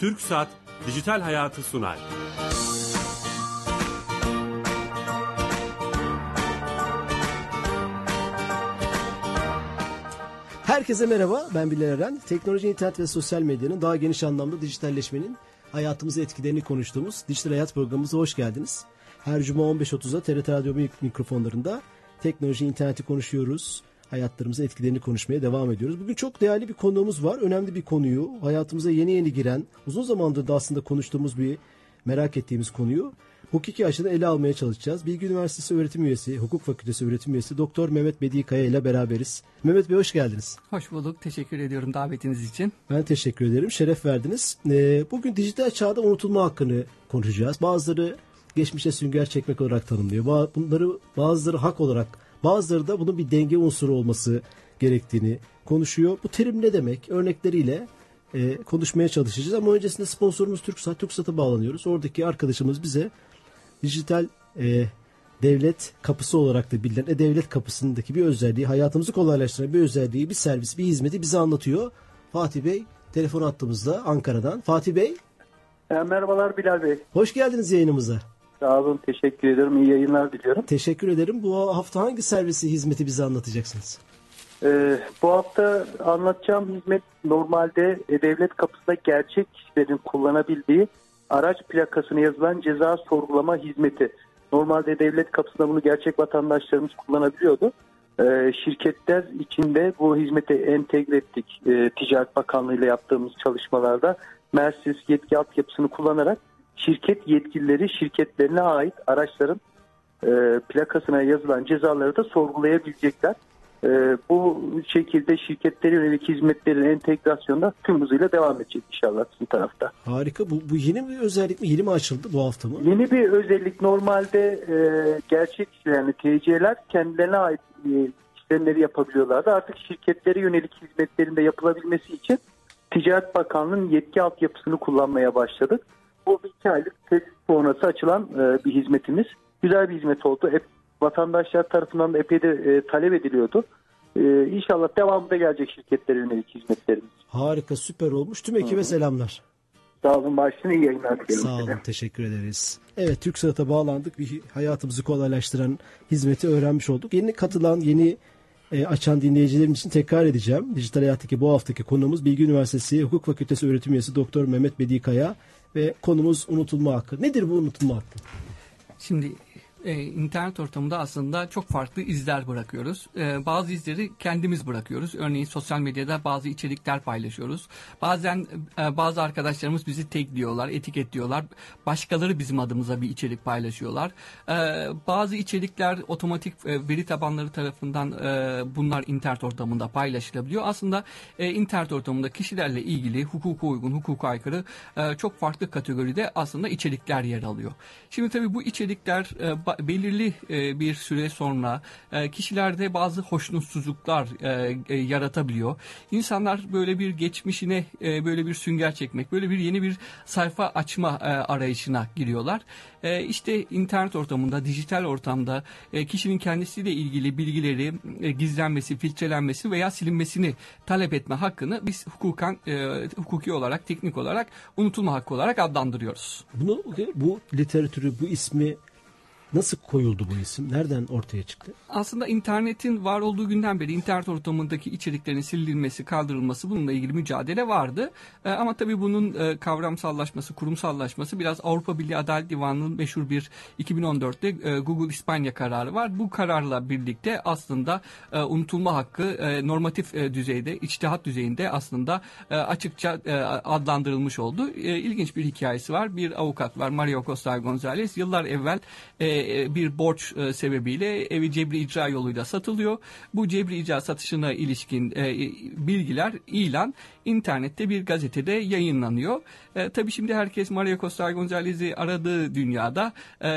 Türk Saat Dijital Hayatı sunar. Herkese merhaba, ben Bilal Eren. Teknoloji, internet ve sosyal medyanın daha geniş anlamda dijitalleşmenin hayatımızı etkilerini konuştuğumuz Dijital Hayat programımıza hoş geldiniz. Her cuma 15.30'da TRT Radyo mikrofonlarında teknoloji, interneti konuşuyoruz. Hayatlarımızı etkilerini konuşmaya devam ediyoruz. Bugün çok değerli bir konuğumuz var. Önemli bir konuyu, hayatımıza yeni yeni giren, uzun zamandır da aslında konuştuğumuz bir merak ettiğimiz konuyu hukuki açıdan ele almaya çalışacağız. Bilgi Üniversitesi öğretim üyesi, Hukuk Fakültesi öğretim üyesi Doktor Mehmet Bedi Kaya ile beraberiz. Mehmet Bey hoş geldiniz. Hoş bulduk. Teşekkür ediyorum davetiniz için. Ben teşekkür ederim. Şeref verdiniz. Ee, bugün dijital çağda unutulma hakkını konuşacağız. Bazıları geçmişe sünger çekmek olarak tanımlıyor. Bunları bazıları hak olarak, bazıları da bunun bir denge unsuru olması gerektiğini konuşuyor. Bu terim ne demek? Örnekleriyle e, konuşmaya çalışacağız ama öncesinde sponsorumuz TürkSat. TürkSat'a bağlanıyoruz. Oradaki arkadaşımız bize dijital e, devlet kapısı olarak da bilinen e-devlet kapısındaki bir özelliği, hayatımızı kolaylaştıran bir özelliği, bir servis, bir hizmeti bize anlatıyor. Fatih Bey telefon attığımızda Ankara'dan. Fatih Bey. E, merhabalar Bilal Bey. Hoş geldiniz yayınımıza. Sağ olun, teşekkür ederim. İyi yayınlar diliyorum. Teşekkür ederim. Bu hafta hangi servisi, hizmeti bize anlatacaksınız? Ee, bu hafta anlatacağım hizmet normalde devlet kapısında gerçek kişilerin kullanabildiği araç plakasına yazılan ceza sorgulama hizmeti. Normalde devlet kapısında bunu gerçek vatandaşlarımız kullanabiliyordu. Ee, şirketler içinde bu hizmeti entegre ettik. Ee, Ticaret Bakanlığı ile yaptığımız çalışmalarda Mersis yetki altyapısını kullanarak şirket yetkilileri şirketlerine ait araçların e, plakasına yazılan cezaları da sorgulayabilecekler. E, bu şekilde şirketlere yönelik hizmetlerin entegrasyonda tüm hızıyla devam edecek inşallah sizin tarafta. Harika. Bu, bu yeni bir özellik mi? Yeni mi açıldı bu hafta mı? Yeni bir özellik. Normalde e, gerçek yani TC'ler kendilerine ait e, işlemleri yapabiliyorlardı. Artık şirketlere yönelik hizmetlerin de yapılabilmesi için Ticaret Bakanlığı'nın yetki altyapısını kullanmaya başladık. Bu iki aylık test sonrası açılan e, bir hizmetimiz. Güzel bir hizmet oldu. Hep vatandaşlar tarafından da epey de e, talep ediliyordu. E, inşallah devamında gelecek şirketlere yönelik hizmetlerimiz. Harika, süper olmuş. Tüm ekibe Hı-hı. selamlar. Sağ olun, başını iyi yayınlar Sağ olun, teşekkür ederiz. Evet, Türk Saat'a bağlandık. Bir hayatımızı kolaylaştıran hizmeti öğrenmiş olduk. Yeni katılan, yeni e, açan dinleyicilerim için tekrar edeceğim. Dijital Hayat'taki bu haftaki konuğumuz Bilgi Üniversitesi Hukuk Fakültesi öğretim üyesi Doktor Mehmet Bedikaya ve konumuz unutulma hakkı. Nedir bu unutulma hakkı? Şimdi e, internet ortamında aslında çok farklı izler bırakıyoruz. E, bazı izleri kendimiz bırakıyoruz. Örneğin sosyal medyada bazı içerikler paylaşıyoruz. Bazen e, bazı arkadaşlarımız bizi tagliyorlar, etiketliyorlar. Başkaları bizim adımıza bir içerik paylaşıyorlar. E, bazı içerikler otomatik e, veri tabanları tarafından e, bunlar internet ortamında paylaşılabiliyor. Aslında e, internet ortamında kişilerle ilgili hukuka uygun, hukuka aykırı e, çok farklı kategoride aslında içerikler yer alıyor. Şimdi tabii bu içerikler e, belirli e, bir süre sonra e, kişilerde bazı hoşnutsuzluklar e, yaratabiliyor. İnsanlar böyle bir geçmişine böyle bir sünger çekmek, böyle bir yeni bir sayfa açma arayışına giriyorlar. İşte internet ortamında, dijital ortamda kişinin kendisiyle ilgili bilgileri gizlenmesi, filtrelenmesi veya silinmesini talep etme hakkını biz hukukan, hukuki olarak, teknik olarak unutulma hakkı olarak adlandırıyoruz. Bunu bu literatürü, bu ismi Nasıl koyuldu bu isim? Nereden ortaya çıktı? Aslında internetin var olduğu günden beri internet ortamındaki içeriklerin silinmesi, kaldırılması bununla ilgili mücadele vardı. E, ama tabii bunun e, kavramsallaşması, kurumsallaşması biraz Avrupa Birliği Adalet Divanı'nın meşhur bir 2014'te e, Google İspanya kararı var. Bu kararla birlikte aslında e, unutulma hakkı e, normatif e, düzeyde, içtihat düzeyinde aslında e, açıkça e, adlandırılmış oldu. E, ilginç bir hikayesi var. Bir avukat var Mario Costa Gonzalez. Yıllar evvel e, e, bir borç e, sebebiyle evi cebri icra yoluyla satılıyor. Bu cebri icra satışına ilişkin e, bilgiler, ilan internette bir gazetede yayınlanıyor. E, tabii şimdi herkes Maria Costa Gonzalez'i aradığı dünyada e,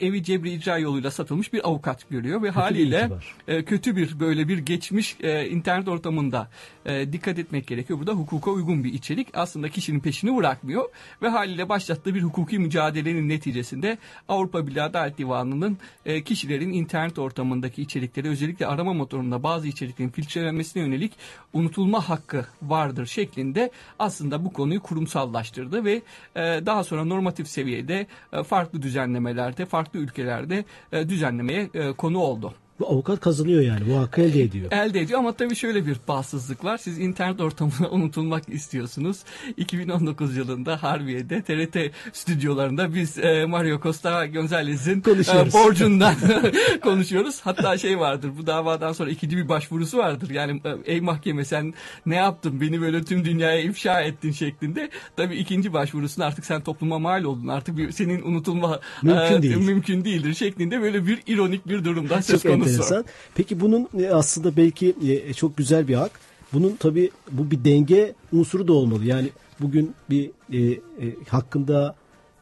evi cebri icra yoluyla satılmış bir avukat görüyor ve kötü haliyle bir e, kötü bir böyle bir geçmiş e, internet ortamında e, dikkat etmek gerekiyor. Burada hukuka uygun bir içerik aslında kişinin peşini bırakmıyor ve haliyle başlattığı bir hukuki mücadelenin neticesinde Avrupa Birliği Adalet Millet Divanı'nın e, kişilerin internet ortamındaki içerikleri özellikle arama motorunda bazı içeriklerin filtrelenmesine yönelik unutulma hakkı vardır şeklinde aslında bu konuyu kurumsallaştırdı ve e, daha sonra normatif seviyede e, farklı düzenlemelerde, farklı ülkelerde e, düzenlemeye e, konu oldu. Bu avukat kazanıyor yani. Bu hakkı elde ediyor. Elde ediyor ama tabii şöyle bir bağımsızlık var. Siz internet ortamına unutulmak istiyorsunuz. 2019 yılında Harbiye'de TRT stüdyolarında biz e, Mario Costa Gonzalez'in e, borcundan konuşuyoruz. Hatta şey vardır bu davadan sonra ikinci bir başvurusu vardır. Yani e, ey mahkeme sen ne yaptın beni böyle tüm dünyaya ifşa ettin şeklinde. Tabii ikinci başvurusunda artık sen topluma mal oldun. Artık bir, senin unutulma Mümkün e, değil. mümkün değildir şeklinde böyle bir ironik bir durumdan söz konusu. Enteresan. Peki bunun e, aslında belki e, çok güzel bir hak. Bunun tabii bu bir denge unsuru da olmalı. Yani bugün bir e, e, hakkında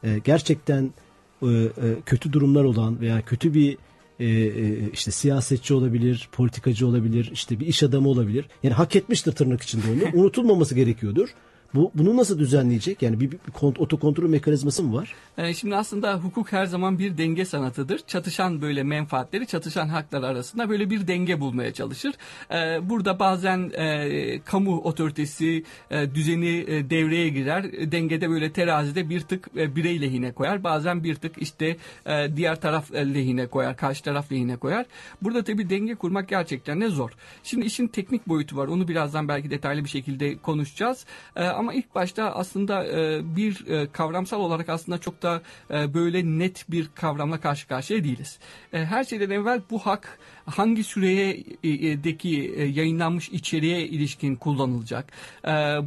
e, gerçekten e, e, kötü durumlar olan veya kötü bir e, e, işte siyasetçi olabilir, politikacı olabilir, işte bir iş adamı olabilir. Yani hak etmiştir tırnak içinde onu. Unutulmaması gerekiyordur. Bu bunu nasıl düzenleyecek? Yani bir, bir kont- otokontrol mekanizması mı var? Ee, Şimdi aslında hukuk her zaman bir denge sanatıdır. Çatışan böyle menfaatleri, çatışan haklar arasında böyle bir denge bulmaya çalışır. Ee, Burada bazen e, kamu otoritesi e, düzeni e, devreye girer. Dengede böyle terazide bir tık e, birey lehine koyar. Bazen bir tık işte e, diğer taraf e, lehine koyar, karşı taraf lehine koyar. Burada tabii denge kurmak gerçekten de zor. Şimdi işin teknik boyutu var. Onu birazdan belki detaylı bir şekilde konuşacağız. E, Ama ilk başta aslında e, bir e, kavramsal olarak aslında çok da e, böyle net bir kavramla karşı karşıya değiliz. Her şeyden evvel bu hak hangi süreye e, e, e, yayınlanmış içeriğe ilişkin kullanılacak?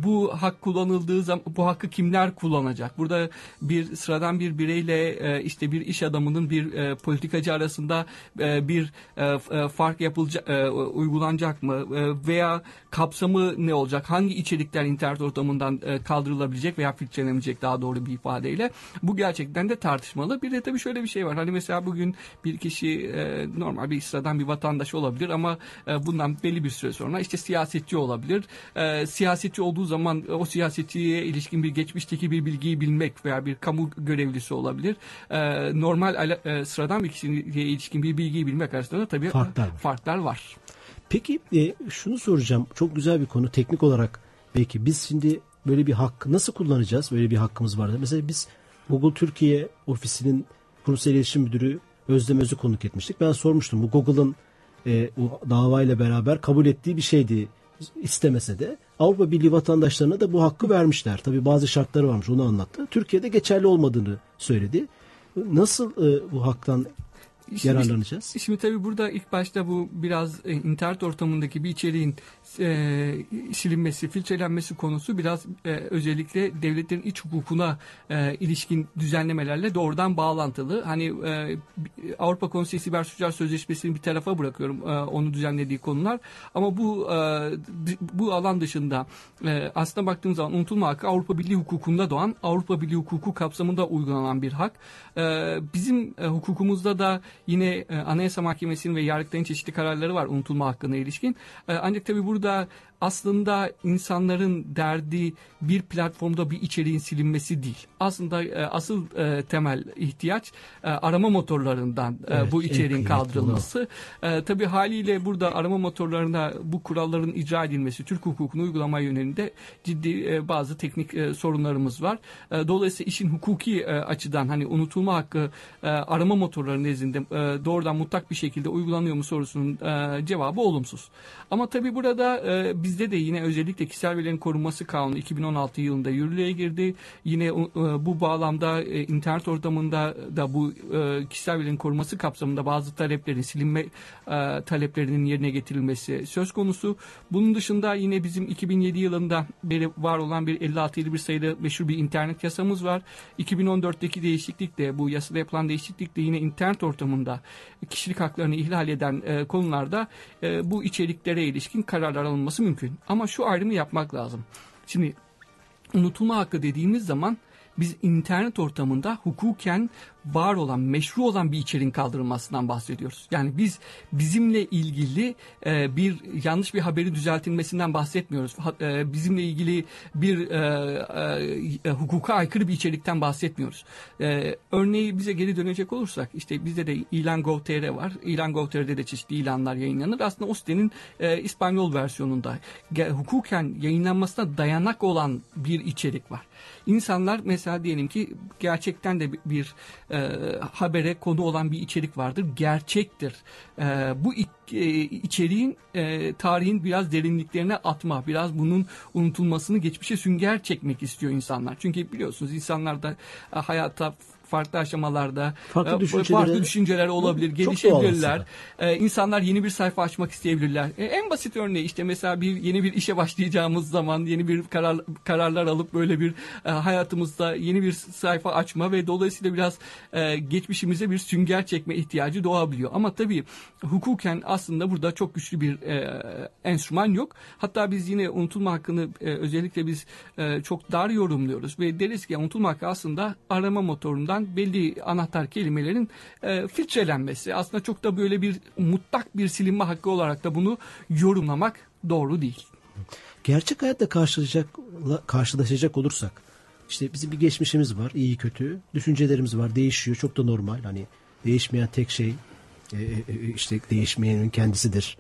Bu hak kullanıldığı zaman bu hakkı kimler kullanacak? Burada bir sıradan bir bireyle işte bir iş adamının bir politikacı arasında bir fark yapılacak uygulanacak mı? Veya kapsamı ne olacak? Hangi içerikler internet ortamından kaldırılabilecek veya filtrelenebilecek daha doğru bir ifadeyle? Bu gerçekten de tartışmalı. Bir de tabii şöyle bir şey var. Hani mesela bugün bir kişi normal bir sıradan bir vatandaş olabilir ama e, bundan belli bir süre sonra işte siyasetçi olabilir. E, siyasetçi olduğu zaman o siyasetçiye ilişkin bir geçmişteki bir bilgiyi bilmek veya bir kamu görevlisi olabilir. E, normal e, sıradan bir kişiye ilişkin bir bilgiyi bilmek arasında da tabii Farklar var. farklar var. Peki e, şunu soracağım. Çok güzel bir konu. Teknik olarak belki biz şimdi böyle bir hak nasıl kullanacağız? Böyle bir hakkımız vardı. Mesela biz Google Türkiye ofisinin kurumsal iletişim müdürü Özlem Öz'ü konuk etmiştik. Ben sormuştum. Bu Google'ın e, o davayla beraber kabul ettiği bir şeydi istemese de Avrupa Birliği vatandaşlarına da bu hakkı vermişler. Tabii bazı şartları varmış onu anlattı. Türkiye'de geçerli olmadığını söyledi. Nasıl e, bu haktan Şimdi- yararlanacağız? Şimdi tabii burada ilk başta bu biraz e, internet ortamındaki bir içeriğin e, silinmesi, filtrelenmesi konusu biraz e, özellikle devletlerin iç hukukuna e, ilişkin düzenlemelerle doğrudan bağlantılı. Hani e, Avrupa Konseyi Siber Suçlar Sözleşmesi'ni bir tarafa bırakıyorum e, onu düzenlediği konular. Ama bu e, bu alan dışında e, aslında baktığımız zaman unutulma hakkı Avrupa Birliği hukukunda doğan Avrupa Birliği hukuku kapsamında uygulanan bir hak. E, bizim e, hukukumuzda da yine e, Anayasa Mahkemesi'nin ve Yargıtay'ın çeşitli kararları var unutulma hakkına ilişkin. E, ancak tabii burada ajuda aslında insanların derdi bir platformda bir içeriğin silinmesi değil. Aslında e, asıl e, temel ihtiyaç e, arama motorlarından e, Evet, bu içeriğin kaldırılması. E, tabii haliyle burada arama motorlarına bu kuralların icra edilmesi, Türk hukukunu uygulamaya yönelinde ciddi e, bazı teknik e, sorunlarımız var. E, dolayısıyla işin hukuki e, açıdan hani unutulma hakkı e, arama motorları nezdinde e, doğrudan mutlak bir şekilde uygulanıyor mu sorusunun e, cevabı olumsuz. Ama tabii burada e, bizde de yine özellikle kişisel verilerin korunması kanunu 2016 yılında yürürlüğe girdi. Yine e, bu bağlamda e, internet ortamında da bu e, kişisel verilerin korunması kapsamında bazı taleplerin silinme taleplerinin yerine getirilmesi söz konusu. Bunun dışında yine bizim 2007 yılında beri var olan bir 56 sayılı meşhur bir internet yasamız var. 2014'teki değişiklikle bu yasada yapılan değişiklikle yine internet ortamında kişilik haklarını ihlal eden konularda bu içeriklere ilişkin kararlar alınması mümkün. Ama şu ayrımı yapmak lazım. Şimdi unutulma hakkı dediğimiz zaman biz internet ortamında hukuken var olan, meşru olan bir içeriğin kaldırılmasından bahsediyoruz. Yani biz bizimle ilgili e, bir yanlış bir haberi düzeltilmesinden bahsetmiyoruz. Ha, e, bizimle ilgili bir e, e, hukuka aykırı bir içerikten bahsetmiyoruz. E, örneği bize geri dönecek olursak işte bizde de ilan Gov.tr var. İlan Gov.tr'de de çeşitli ilanlar yayınlanır. Aslında o sitenin e, İspanyol versiyonunda ge, hukuken yayınlanmasına dayanak olan bir içerik var. İnsanlar mesela diyelim ki gerçekten de bir e, habere konu olan bir içerik vardır. Gerçektir. E, bu e, içeriğin e, tarihin biraz derinliklerine atma, biraz bunun unutulmasını geçmişe sünger çekmek istiyor insanlar. Çünkü biliyorsunuz insanlar da e, hayata farklı aşamalarda farklı, e, düşüncelere, farklı düşünceler olabilir, gelişebilirler. Ee, insanlar yeni bir sayfa açmak isteyebilirler. Ee, en basit örneği işte mesela bir yeni bir işe başlayacağımız zaman yeni bir karar kararlar alıp böyle bir e, hayatımızda yeni bir sayfa açma ve dolayısıyla biraz e, geçmişimize bir sünger çekme ihtiyacı doğabiliyor. Ama tabii hukuken aslında burada çok güçlü bir e, enstrüman yok. Hatta biz yine unutulma hakkını e, özellikle biz e, çok dar yorumluyoruz ve deriz ki unutulma hakkı aslında arama motorundan olan belli anahtar kelimelerin e, filtrelenmesi. Aslında çok da böyle bir mutlak bir silinme hakkı olarak da bunu yorumlamak doğru değil. Gerçek hayatta karşılaşacak, karşılaşacak olursak işte bizim bir geçmişimiz var iyi kötü düşüncelerimiz var değişiyor çok da normal hani değişmeyen tek şey e, e, e işte değişmeyenin kendisidir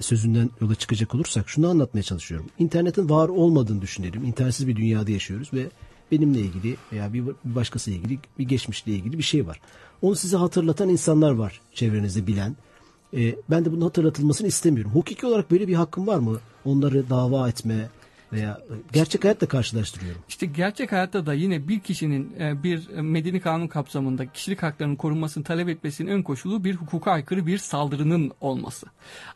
sözünden yola çıkacak olursak şunu anlatmaya çalışıyorum. İnternetin var olmadığını düşünelim. İnternetsiz bir dünyada yaşıyoruz ve benimle ilgili veya bir başkası ilgili bir geçmişle ilgili bir şey var. Onu size hatırlatan insanlar var çevrenizde bilen. E, ben de bunun hatırlatılmasını istemiyorum. Hukuki olarak böyle bir hakkım var mı? Onları dava etme, veya gerçek hayatla karşılaştırıyorum. İşte gerçek hayatta da yine bir kişinin e, bir medeni kanun kapsamında kişilik haklarının korunmasını talep etmesinin ön koşulu bir hukuka aykırı bir saldırının olması.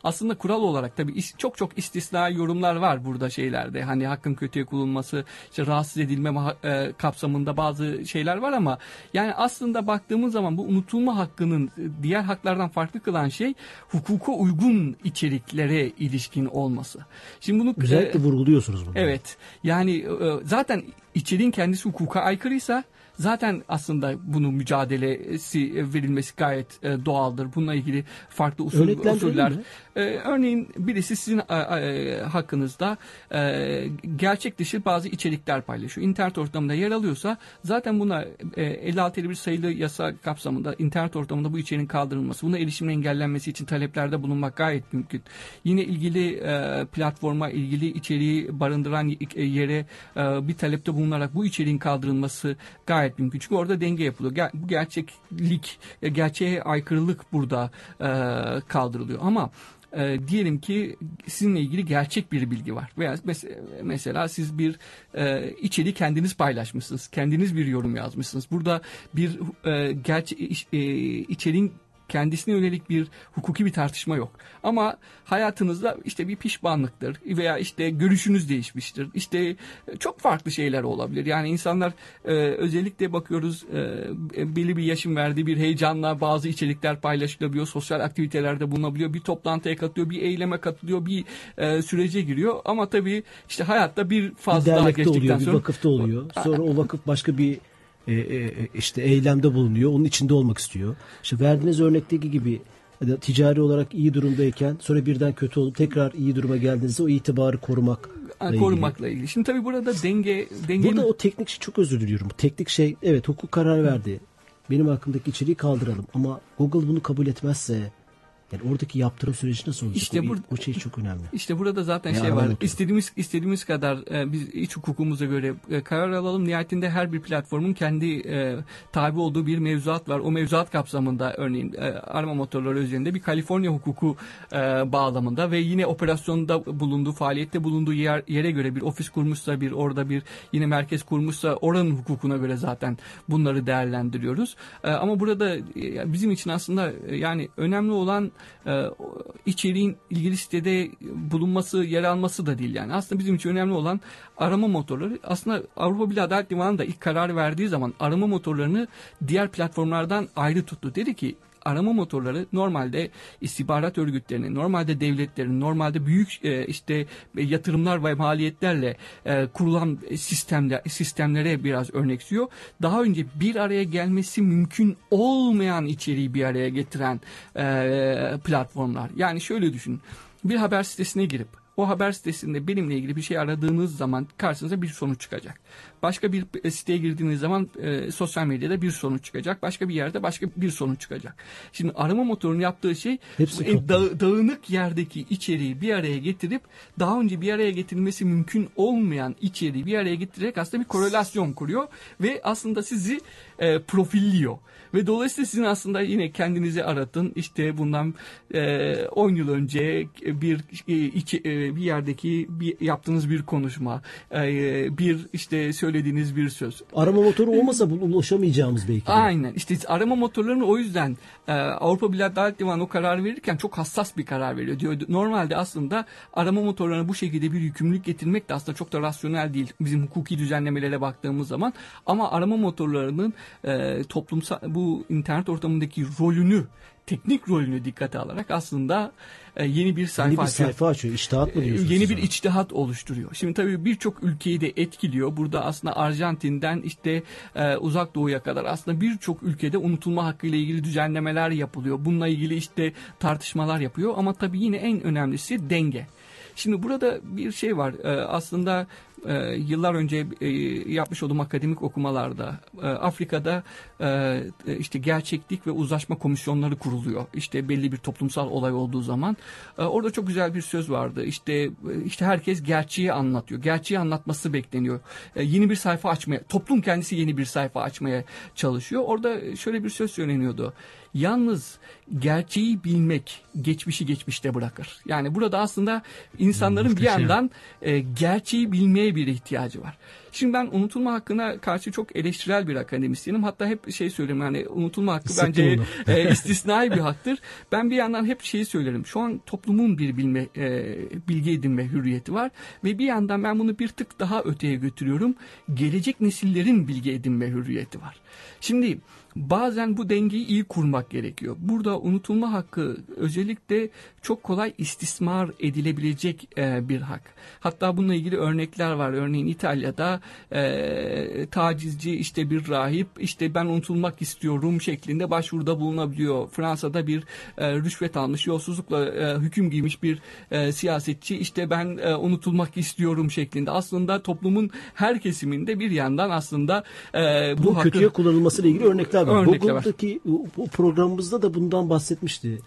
Aslında kural olarak tabii çok çok istisna yorumlar var burada şeylerde. Hani hakkın kötüye kullanılması, işte rahatsız edilme e, kapsamında bazı şeyler var ama yani aslında baktığımız zaman bu unutulma hakkının e, diğer haklardan farklı kılan şey hukuka uygun içeriklere ilişkin olması. Şimdi bunu özellikle e, vurguluyorsunuz bunu. Evet. Yani e, zaten içeriğin kendisi hukuka aykırıysa Zaten aslında bunun mücadelesi verilmesi gayet e, doğaldır. Bununla ilgili farklı usul, usuller. E, örneğin birisi sizin e, e, hakkınızda e, gerçek dışı bazı içerikler paylaşıyor. İnternet ortamında yer alıyorsa zaten buna e, 56 bir sayılı yasa kapsamında internet ortamında bu içeriğin kaldırılması, buna erişimin engellenmesi için taleplerde bulunmak gayet mümkün. Yine ilgili e, platforma, ilgili içeriği barındıran yere e, bir talepte bulunarak bu içeriğin kaldırılması gayet mümkün. Çünkü orada denge yapılıyor. Bu gerçeklik, gerçeğe aykırılık burada e, kaldırılıyor. Ama e, diyelim ki sizinle ilgili gerçek bir bilgi var veya mes- mesela siz bir e, içeriği kendiniz paylaşmışsınız, kendiniz bir yorum yazmışsınız. Burada bir e, gerçek e, içeriğin kendisine yönelik bir hukuki bir tartışma yok. Ama hayatınızda işte bir pişmanlıktır veya işte görüşünüz değişmiştir. İşte e, çok farklı şeyler olabilir. Yani insanlar e, özellikle bakıyoruz e, belli bir yaşın verdiği bir heyecanla bazı içerikler paylaşılabiliyor. Sosyal aktivitelerde bulunabiliyor. Bir toplantıya katılıyor, bir eyleme katılıyor, bir e, sürece giriyor. Ama tabii işte hayatta bir fazla bir geçtikten oluyor, sonra... Bir vakıfta oluyor. Sonra o vakıf başka bir e, e, işte eylemde bulunuyor. Onun içinde olmak istiyor. İşte verdiğiniz örnekteki gibi ticari olarak iyi durumdayken sonra birden kötü olup tekrar iyi duruma geldiğinizde o itibarı korumak korumakla ilgili. Şimdi tabii burada denge denge Burada o teknik şey çok özür diliyorum. Bu teknik şey evet hukuk karar verdi. Benim hakkımdaki içeriği kaldıralım ama Google bunu kabul etmezse yani oradaki yaptırım süreci nasıl olacak? İşte o, bur- o şey çok önemli. İşte burada zaten yani şey var. Unuturum. İstediğimiz istediğimiz kadar e, biz iç hukukumuza göre e, karar alalım. Nihayetinde her bir platformun kendi e, tabi olduğu bir mevzuat var. O mevzuat kapsamında örneğin e, arama motorları üzerinde bir Kaliforniya hukuku e, bağlamında ve yine operasyonda bulunduğu, faaliyette bulunduğu yer, yere göre bir ofis kurmuşsa, bir orada bir yine merkez kurmuşsa oranın hukukuna göre zaten bunları değerlendiriyoruz. E, ama burada e, bizim için aslında e, yani önemli olan e, içeriğin ilgili sitede bulunması, yer alması da değil yani. Aslında bizim için önemli olan arama motorları. Aslında Avrupa Birliği Adalet Divanı da ilk karar verdiği zaman arama motorlarını diğer platformlardan ayrı tuttu. Dedi ki arama motorları normalde istihbarat örgütlerinin, normalde devletlerin, normalde büyük e, işte yatırımlar ve maliyetlerle e, kurulan sistemler sistemlere biraz örneksiyor. Daha önce bir araya gelmesi mümkün olmayan içeriği bir araya getiren e, platformlar. Yani şöyle düşün. Bir haber sitesine girip o haber sitesinde benimle ilgili bir şey aradığınız zaman karşınıza bir sonuç çıkacak. Başka bir e, siteye girdiğiniz zaman e, sosyal medyada bir sonuç çıkacak. Başka bir yerde başka bir sonuç çıkacak. Şimdi arama motorunun yaptığı şey Hepsi e, da, dağınık yerdeki içeriği bir araya getirip daha önce bir araya getirilmesi mümkün olmayan içeriği bir araya getirerek aslında bir korelasyon kuruyor ve aslında sizi e, profilliyor. Ve dolayısıyla sizin aslında yine kendinizi aratın. İşte bundan e, 10 yıl önce bir e, iki, e, bir yerdeki bir yaptığınız bir konuşma, e, bir işte söylediğiniz bir söz. Arama motoru olmasa ulaşamayacağımız belki de. Aynen. İşte arama motorlarını o yüzden e, Avrupa Birliği Adalet Divanı o karar verirken çok hassas bir karar veriyor. Diyor normalde aslında arama motorlarına bu şekilde bir yükümlülük getirmek de aslında çok da rasyonel değil. Bizim hukuki düzenlemelere baktığımız zaman ama arama motorlarının e, toplumsal bu internet ortamındaki rolünü teknik rolünü dikkate alarak aslında e, yeni bir sayfa Yeni bir açıyor. sayfa açıyor. İştihat mı E, diyorsunuz? Yeni bir içtihat oluşturuyor. Şimdi tabii birçok ülkeyi de etkiliyor. Burada aslında Arjantin'den işte e, uzak doğuya kadar aslında birçok ülkede unutulma hakkı ile ilgili düzenlemeler yapılıyor. Bununla ilgili işte tartışmalar yapıyor ama tabii yine en önemlisi denge. Şimdi burada bir şey var. Aslında e, yıllar önce e, yapmış olduğum akademik okumalarda e, Afrika'da e, e, işte gerçeklik ve uzlaşma komisyonları kuruluyor. İşte belli bir toplumsal olay olduğu zaman e, orada çok güzel bir söz vardı. İşte e, işte herkes gerçeği anlatıyor. Gerçeği anlatması bekleniyor. E, yeni bir sayfa açmaya, toplum kendisi yeni bir sayfa açmaya çalışıyor. Orada şöyle bir söz söyleniyordu. Yalnız gerçeği bilmek geçmişi geçmişte bırakır. Yani burada aslında insanların bir yandan e, gerçeği bilmeye bir ihtiyacı var. Şimdi ben unutulma hakkına karşı çok eleştirel bir akademisyenim. Hatta hep şey söylerim yani unutulma hakkı Hissettim bence e, istisnai bir haktır. Ben bir yandan hep şeyi söylerim. Şu an toplumun bir bilme, e, bilgi edinme hürriyeti var ve bir yandan ben bunu bir tık daha öteye götürüyorum. Gelecek nesillerin bilgi edinme hürriyeti var. Şimdi bazen bu dengeyi iyi kurmak gerekiyor. Burada unutulma hakkı özellikle çok kolay istismar edilebilecek e, bir hak. Hatta bununla ilgili örnekler var. Örneğin İtalya'da e, tacizci işte bir rahip işte ben unutulmak istiyorum şeklinde başvuruda bulunabiliyor. Fransa'da bir e, rüşvet almış yolsuzlukla e, hüküm giymiş bir e, siyasetçi işte ben e, unutulmak istiyorum şeklinde. Aslında toplumun her kesiminde bir yandan aslında e, bu Bu hakkı kötüye kullanılmasıyla ilgili örnekler var. Örnekler var. Google'daki bu programımızda da bundan bahsetmişti.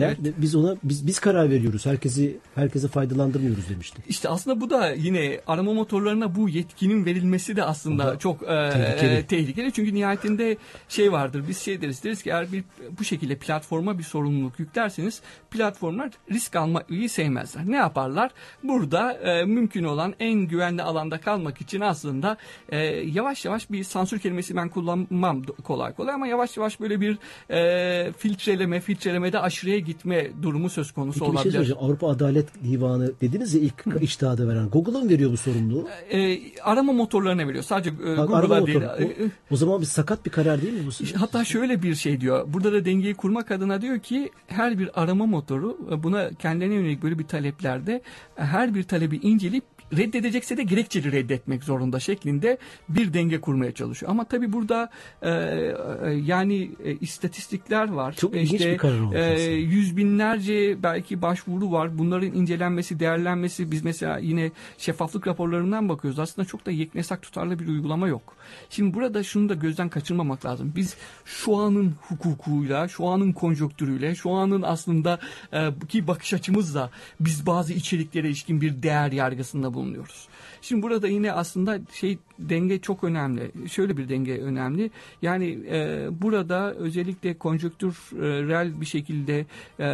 Evet. Biz ona biz biz karar veriyoruz. Herkesi herkese faydalandırmıyoruz demişti. İşte aslında bu da yine arama motorlarına bu yetkinin verilmesi de aslında Aha, çok e, tehlikeli. e, tehlikeli. Çünkü nihayetinde şey vardır biz şey deriz deriz ki eğer bir bu şekilde platforma bir sorumluluk yüklerseniz platformlar risk almayı sevmezler. Ne yaparlar? Burada e, mümkün olan en güvenli alanda kalmak için aslında e, yavaş yavaş bir sansür kelimesi ben kullanmam kolay kolay ama yavaş yavaş böyle bir e, filtreleme filtrelemede aşırıya gitme durumu söz konusu Peki bir şey olabilir. Avrupa Adalet Divanı dediniz ya ilk iştihada veren. Google'a mı veriyor bu sorumluluğu? e, arama motorlarına veriyor. Sadece e, Google'a değil. E, e, O, o zaman bir sakat bir karar değil mi bu? Hatta şöyle bir şey diyor. Burada da dengeyi kurmak adına diyor ki her bir arama motoru e, buna kendine yönelik böyle bir taleplerde e, her bir talebi inceleyip reddedecekse de gerekçeli reddetmek zorunda şeklinde bir denge kurmaya çalışıyor. Ama tabii burada e, e, yani e, istatistikler var. Çok ilginç bir karar olmuş e, yüz binlerce belki başvuru var. Bunların incelenmesi, değerlenmesi biz mesela yine şeffaflık raporlarından bakıyoruz. Aslında çok da yeknesak tutarlı bir uygulama yok. Şimdi burada şunu da gözden kaçırmamak lazım. Biz şu anın hukukuyla, şu anın konjonktürüyle, şu anın aslında e, ki bakış açımızla biz bazı içeriklere ilişkin bir değer yargısında bulunuyoruz. Şimdi burada yine aslında şey denge çok önemli. Şöyle bir denge önemli. Yani e, burada özellikle konjonktürel bir şekilde e,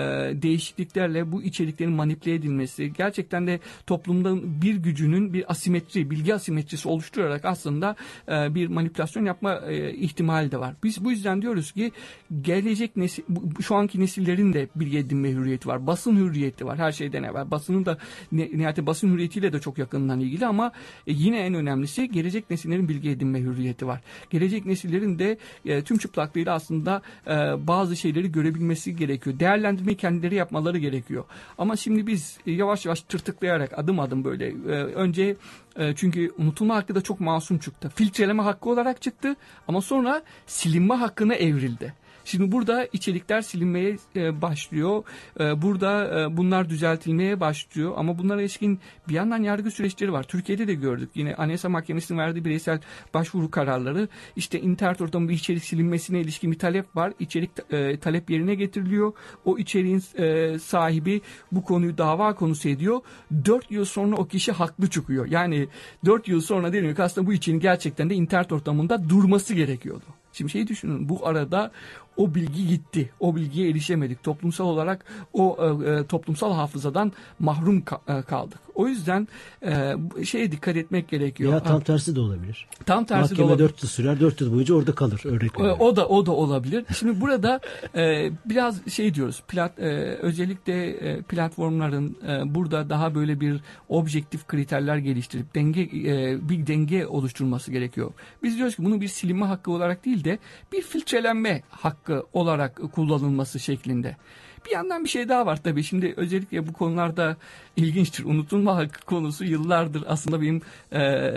değişikliklerle bu içeriklerin manipüle edilmesi gerçekten de toplumda bir gücünün bir asimetri, bilgi asimetrisi oluşturarak aslında e, bir manipülasyon yapma e, ihtimali de var. Biz bu yüzden diyoruz ki gelecek nesil, şu anki nesillerin de bilgi edinme hürriyeti var. Basın hürriyeti var her şeyden evvel. Basının da ne- nihayet basın hürriyetiyle de çok yakından ilgili ama e, yine en önemlisi gelecek gelecek nesillerin bilgi edinme hürriyeti var. Gelecek nesillerin de e, tüm çıplaklığıyla aslında e, bazı şeyleri görebilmesi gerekiyor. Değerlendirmeyi kendileri yapmaları gerekiyor. Ama şimdi biz e, yavaş yavaş tırtıklayarak adım adım böyle e, önce e, çünkü unutulma hakkı da çok masum çıktı. Filtreleme hakkı olarak çıktı ama sonra silinme hakkına evrildi. Şimdi burada içerikler silinmeye e, başlıyor. E, burada e, bunlar düzeltilmeye başlıyor. Ama bunlara ilişkin bir yandan yargı süreçleri var. Türkiye'de de gördük. Yine Anayasa Mahkemesi'nin verdiği bireysel başvuru kararları. İşte internet ortamı bir içerik silinmesine ilişkin bir talep var. İçerik talep yerine getiriliyor. O içeriğin sahibi bu konuyu dava konusu ediyor. 4 yıl sonra o kişi haklı çıkıyor. Yani 4 yıl sonra deniyor ki aslında bu içeriğin gerçekten de internet ortamında durması gerekiyordu. Şimdi şey düşünün bu arada o bilgi gitti. O bilgiye erişemedik. Toplumsal olarak o e, e toplumsal hafızadan mahrum ka- e, kaldık. O yüzden e, şeye dikkat etmek gerekiyor. Ya tam tersi de olabilir. Tam tersi Mahkeme de olabilir. 4 yıl sürer. 4 yıl boyunca orada kalır. Örnek E, o da o da olabilir. Şimdi burada e, biraz şey diyoruz. Plat, e, özellikle e, platformların e, burada daha böyle bir objektif kriterler geliştirip denge e, bir denge oluşturması gerekiyor. Biz diyoruz ki bunu bir silinme hakkı olarak değil de bir filtrelenme hakkı olarak kullanılması şeklinde. Bir yandan bir şey daha var tabii. Şimdi özellikle bu konularda ilginçtir. Unutulma hakkı konusu yıllardır aslında benim e,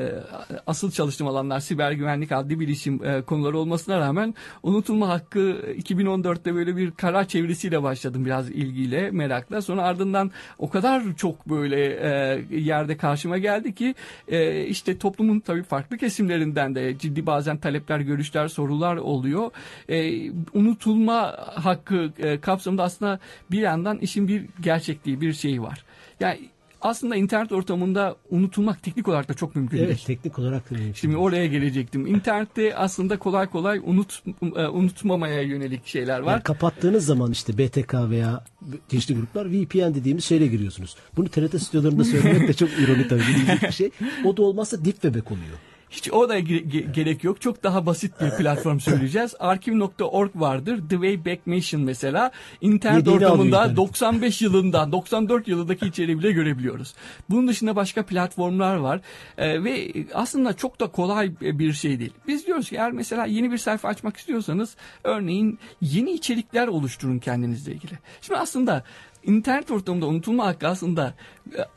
asıl çalıştığım alanlar siber güvenlik adli bilişim e, konuları olmasına rağmen unutulma hakkı 2014'te böyle bir karar çevirisiyle başladım biraz ilgiyle, merakla. Sonra ardından o kadar çok böyle e, yerde karşıma geldi ki e, işte toplumun tabii farklı kesimlerinden de ciddi bazen talepler, görüşler, sorular oluyor. E, unutulma hakkı e, kapsamında aslında bir yandan işin bir gerçekliği, bir şeyi var. Yani aslında internet ortamında unutulmak teknik olarak da çok mümkün evet, değil. teknik olarak da mümkün. Şimdi oraya gelecektim. İnternette aslında kolay kolay unut unutmamaya yönelik şeyler var. Yani kapattığınız zaman işte BTK veya çeşitli gruplar VPN dediğimiz şeyle giriyorsunuz. Bunu TRT stüdyolarında söylemek de çok ironik tabii bir şey. O da olmazsa dip web'e konuyor. Hiç o da ge- gerek yok. Çok daha basit bir platform söyleyeceğiz. Archive.org vardır. The Wayback Machine mesela. İnternet Yediğini ortamında alıyor 95 yılından 94 yılındaki içeriği bile görebiliyoruz. Bunun dışında başka platformlar var. Ee, ve aslında çok da kolay bir şey değil. Biz diyoruz ki eğer mesela yeni bir sayfa açmak istiyorsanız örneğin yeni içerikler oluşturun kendinizle ilgili. Şimdi aslında internet ortamında unutulma hakkı aslında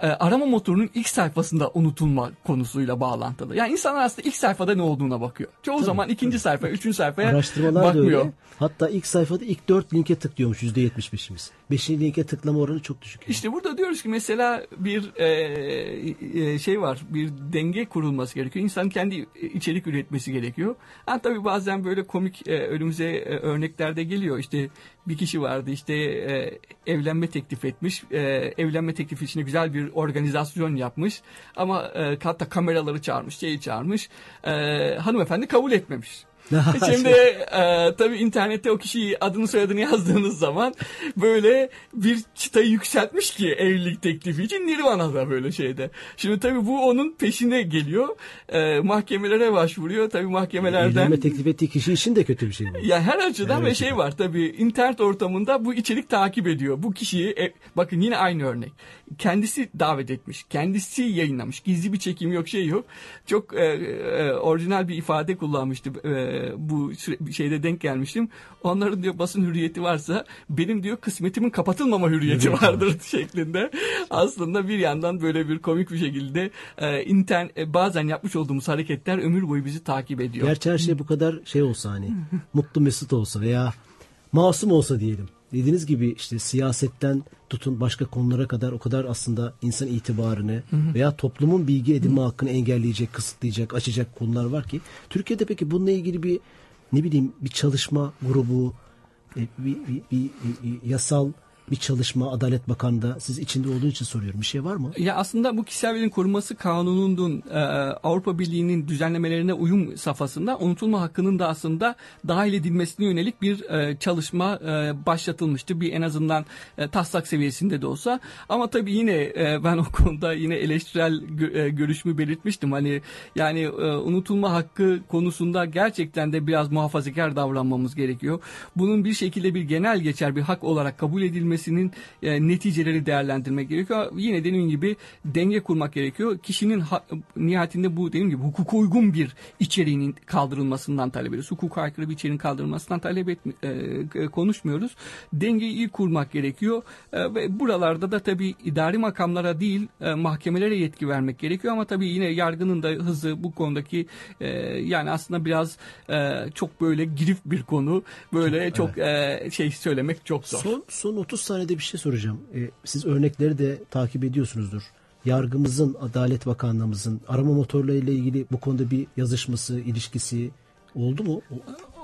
e, arama motorunun ilk sayfasında unutulma konusuyla bağlantılı. Yani insanlar aslında ilk sayfada ne olduğuna bakıyor. Çoğu Tabii, zaman ikinci sayfa, üçüncü sayfaya Araştırmalar bakmıyor. da öyle. Hatta ilk sayfada ilk dört linke tıklıyormuş yüzde yetmiş Beşinci linke tıklama oranı çok düşük. yani. İşte burada diyoruz ki mesela bir e, e, şey var, bir denge kurulması gerekiyor. İnsan kendi içerik üretmesi gerekiyor. Ha tabii bazen böyle komik e, önümüze e, örnekler de geliyor. İşte bir kişi vardı işte e, evlenme teklif etmiş. E, evlenme teklifi için güzel bir organizasyon yapmış. Ama e, hatta kameraları çağırmış, şeyi çağırmış. E, hanımefendi kabul etmemiş. Şimdi e, tabii internette o kişiyi adını soyadını yazdığınız zaman böyle bir çıtayı yükseltmiş ki evlilik teklifi için Nirvana'da böyle şeyde. Şimdi tabii bu onun peşine geliyor. E, mahkemelere başvuruyor. Tabii mahkemelerden Evlenme teklif ettiği kişi için de kötü bir şey bu. ya her açıdan Her ve açıdan. şey var tabii internet ortamında bu içerik takip ediyor. Bu kişiyi e, bakın yine aynı örnek. Kendisi davet etmiş. Kendisi yayınlamış. Gizli bir çekim yok şey yok. Çok e, e, orijinal bir ifade kullanmıştı. E, bu süre- şeyde denk gelmiştim. Onların diyor basın hürriyeti varsa benim diyor kısmetimin kapatılmama hürriyeti vardır şeklinde. Aslında bir yandan böyle bir komik bir şekilde e, internet e, bazen yapmış olduğumuz hareketler ömür boyu bizi takip ediyor. Gerçi her şey bu kadar şey olsa hani mutlu mesut olsa veya masum olsa diyelim. Dediğiniz gibi işte siyasetten tutun başka konulara kadar o kadar aslında insan itibarını veya toplumun bilgi edinme hakkını engelleyecek, kısıtlayacak, açacak konular var ki Türkiye'de peki bununla ilgili bir ne bileyim bir çalışma grubu, e, bir, bir, bir- bir yasal bir çalışma Adalet Bakanı'nda siz içinde olduğu için soruyorum. Bir şey var mı? Ya aslında bu kişisel verilerin korunması kanununun e, Avrupa Birliği'nin düzenlemelerine uyum safhasında unutulma hakkının da aslında dahil edilmesine yönelik bir e, çalışma e, başlatılmıştı. Bir en azından e, taslak seviyesinde de olsa. Ama tabii yine e, ben o konuda yine eleştirel gö- e, görüşümü belirtmiştim. Hani yani e, unutulma hakkı konusunda gerçekten de biraz muhafazakar davranmamız gerekiyor. Bunun bir şekilde bir genel geçer bir hak olarak kabul edilmesi görüşmesinin e, neticeleri değerlendirmek gerekiyor. Yine dediğim gibi denge kurmak gerekiyor. Kişinin ha, nihayetinde bu dediğim gibi hukuka uygun bir içeriğinin kaldırılmasından talep ediyoruz. Hukuka aykırı bir içeriğin kaldırılmasından talep etmi, e, konuşmuyoruz. Dengeyi iyi kurmak gerekiyor. E, ve buralarda da tabii idari makamlara değil e, mahkemelere yetki vermek gerekiyor ama tabii yine yargının da hızı bu konudaki e, yani aslında biraz e, çok böyle girif bir konu. Böyle çok e, şey söylemek çok zor. Son, son 30 saniyede bir şey soracağım. Ee, siz örnekleri de takip ediyorsunuzdur. Yargımızın, Adalet Bakanlığımızın arama motorlarıyla ilgili bu konuda bir yazışması, ilişkisi oldu mu?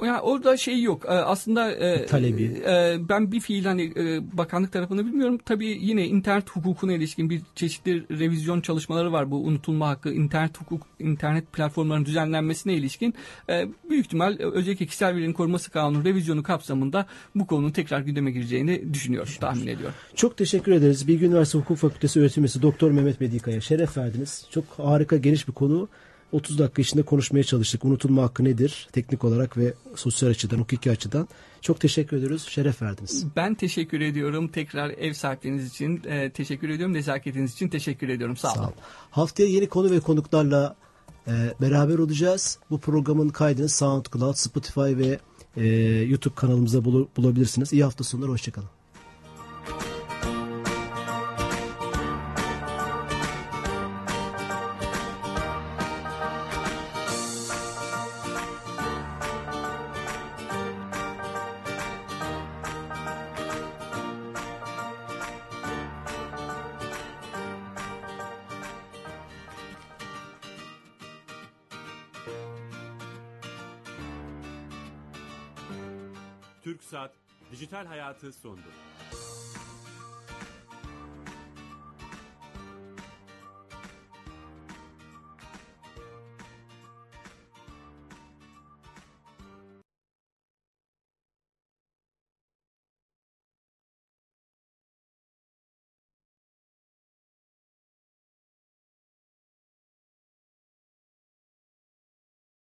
Yani orada şey yok. Ee, Aslında e, Talebi. e, ben bir fiil hani e, bakanlık tarafını bilmiyorum. Tabii yine internet hukukuna ilişkin bir çeşitli revizyon çalışmaları var. Bu unutulma hakkı, internet hukuk, internet platformlarının düzenlenmesine ilişkin. E, büyük ihtimal özellikle kişisel verilerin koruması kanunu revizyonu kapsamında bu konunun tekrar gündeme gireceğini düşünüyorum, tahmin ediyorum. Çok teşekkür ederiz. Bilgi Üniversitesi Hukuk Fakültesi öğretim üyesi Doktor Mehmet Medikaya şeref verdiniz. Çok harika geniş bir konu. 30 dakika içinde konuşmaya çalıştık. Unutulma hakkı nedir? Teknik olarak ve sosyal açıdan, hukuki açıdan. Çok teşekkür ediyoruz. Şeref verdiniz. Ben teşekkür ediyorum. Tekrar ev sahipliğiniz için e, teşekkür ediyorum. Nezaketiniz için teşekkür ediyorum. Sağ. Sağ olun. Haftaya yeni konu ve konuklarla e, beraber olacağız. Bu programın kaydını SoundCloud, Spotify ve e, YouTube kanalımızda bulu- bulabilirsiniz. İyi hafta sonları. Hoşçakalın. TürkSat Dijital Hayatı sundu.